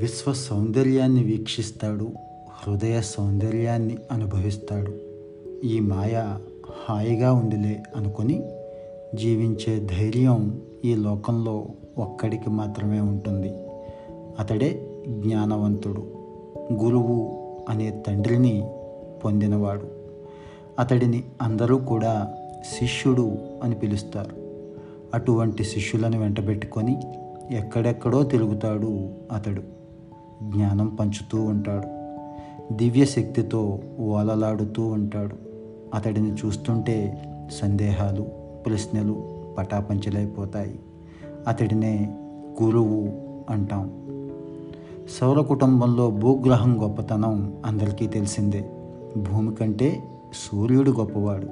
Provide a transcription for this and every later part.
విశ్వ సౌందర్యాన్ని వీక్షిస్తాడు. హృదయ సౌందర్యాన్ని అనుభవిస్తాడు. ఈ మాయ హాయిగా ఉందిలే అనుకొని జీవించే ధైర్యం ఈ లోకంలో ఒక్కడికి మాత్రమే ఉంటుంది. అతడే జ్ఞానవంతుడు. గురువు అనే తండ్రిని పొందినవాడు. అతడిని అందరూ కూడా శిష్యుడు అని పిలుస్తారు. అటువంటి శిష్యులను వెంటబెట్టుకొని ఎక్కడెక్కడో తిరుగుతాడు అతడు. జ్ఞానం పంచుతూ ఉంటాడు. దివ్య శక్తితో ఓలలాడుతూ ఉంటాడు. అతడిని చూస్తుంటే సందేహాలు ప్రశ్నలు పటాపంచలైపోతాయి. అతడినే గురువు అంటాం. సౌర కుటుంబంలో భూగ్రహం గొప్పతనం అందరికీ తెలిసిందే. భూమి కంటే సూర్యుడు గొప్పవాడు.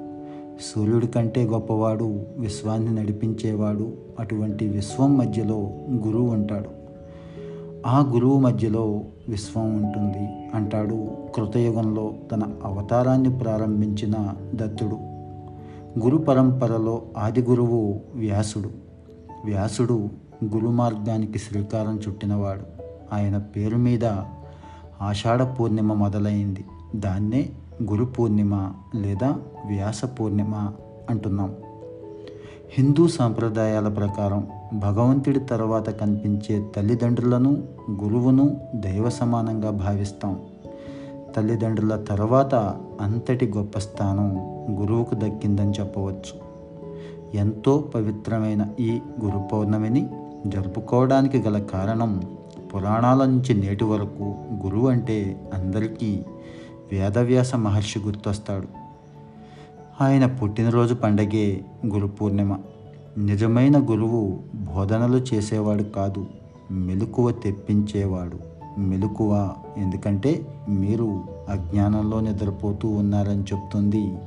సూర్యుడి కంటే గొప్పవాడు విశ్వాన్ని నడిపించేవాడు. అటువంటి విశ్వం మధ్యలో గురువు ఉంటాడు. ఆ గురువు మధ్యలో విశ్వం ఉంటుంది అంటాడు కృతయుగంలో తన అవతారాన్ని ప్రారంభించిన దత్తుడు. గురు పరంపరలో ఆది గురువు వ్యాసుడు. వ్యాసుడు గురు మార్గానికి శ్రీకారం చుట్టినవాడు. ఆయన పేరు మీద ఆషాఢ పూర్ణిమ మొదలైంది. దాన్నే గురు పూర్ణిమ లేదా వ్యాస పూర్ణిమ అంటున్నాం. హిందూ సాంప్రదాయాల ప్రకారం భగవంతుడి తర్వాత కనిపించే తల్లిదండ్రులను గురువును దైవ సమానంగా భావిస్తాం. తల్లిదండ్రుల తర్వాత అంతటి గొప్ప స్థానం గురువుకు దక్కిందని చెప్పవచ్చు. ఎంతో పవిత్రమైన ఈ గురు పౌర్ణమిని జరుపుకోవడానికి గల కారణం పురాణాల నుంచి నేటి వరకు గురువు అంటే అందరికీ వేదవ్యాస మహర్షి గుర్తొస్తాడు. ఆయన పుట్టినరోజు పండగే గురు పూర్ణిమ. నిజమైన గురువు బోధనలు చేసేవాడు కాదు మెలకువ తెప్పించేవాడు. మెలకువ ఎందుకంటే మీరు అజ్ఞానంలో నిద్రపోతూ ఉన్నారని చెప్తుంది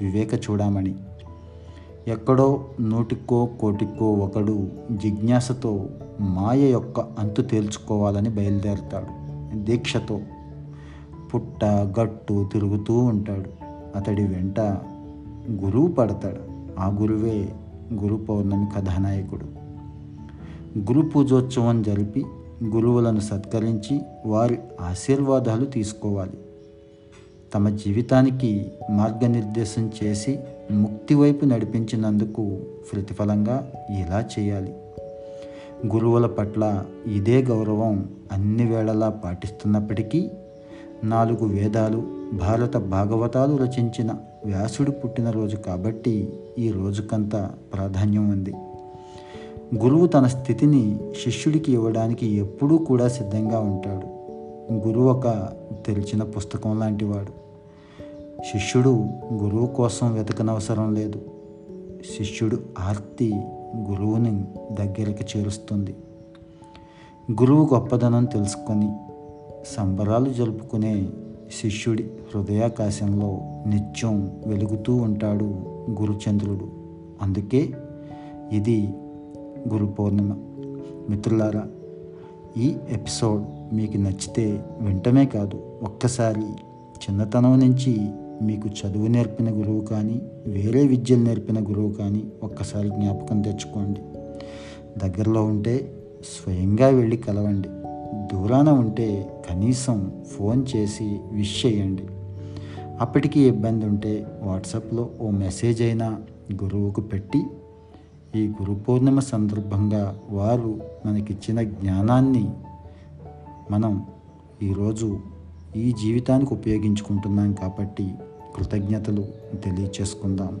వివేక చూడమని ఎక్కడో నూటికో కోటికో ఒకడు జిజ్ఞాసతో మాయ యొక్క అంతు తేల్చుకోవాలని బయలుదేరతాడు. దీక్షతో పుట్ట గట్టు తిరుగుతూ ఉంటాడు. అతడి వెంట గురువు పడతాడు. ఆ గురువే గురు పౌర్ణమి కథానాయకుడు. గురు పూజోత్సవం జరిపి గురువులను సత్కరించి వారి ఆశీర్వాదాలు తీసుకోవాలి. తమ జీవితానికి మార్గనిర్దేశం చేసి ముక్తి వైపు నడిపించినందుకు ప్రతిఫలంగా ఇలా చేయాలి. గురువుల పట్ల ఇదే గౌరవం అన్ని వేళలా పాటిస్తున్నప్పటికీ నాలుగు వేదాలు భారత భాగవతాలు రచించిన వ్యాసుడు పుట్టినరోజు కాబట్టి ఈ రోజుకంత ప్రాధాన్యం ఉంది. గురువు తన స్థితిని శిష్యుడికి ఇవ్వడానికి ఎప్పుడూ కూడా సిద్ధంగా ఉంటాడు. గురువు ఒక తెరిచిన పుస్తకం లాంటివాడు శిష్యుడు గురువు కోసం వెతకనవసరం లేదు. శిష్యుడు ఆర్తి గురువుని దగ్గరికి చేరుస్తుంది. గురువు గొప్పదనం తెలుసుకొని సంబరాలు జరుపుకునే శిష్యుడి హృదయాకాశంలో నిత్యం వెలుగుతూ ఉంటాడు గురుచంద్రుడు. అందుకే ఇది గురు పౌర్ణిమ. మిత్రులారా ఈ ఎపిసోడ్ మీకు నచ్చితే వింటమే కాదు ఒక్కసారి చిన్నతనం నుంచి మీకు చదువు నేర్పిన గురువు కానీ వేరే విద్యలు నేర్పిన గురువు కానీ ఒక్కసారి జ్ఞాపకం తెచ్చుకోండి. దగ్గరలో ఉంటే స్వయంగా వెళ్ళి కలవండి. దూరాన ఉంటే కనీసం ఫోన్ చేసి విష్ చేయండి. అప్పటికి ఇబ్బంది ఉంటే వాట్సాప్లో ఓ మెసేజ్ అయినా గురువుకు పెట్టి ఈ గురు పూర్ణిమ సందర్భంగా వారు మనకిచ్చిన జ్ఞానాన్ని మనం ఈరోజు ఈ జీవితానికి ఉపయోగించుకుంటున్నాం కాబట్టి కృతజ్ఞతలు తెలియచేసుకుందాం.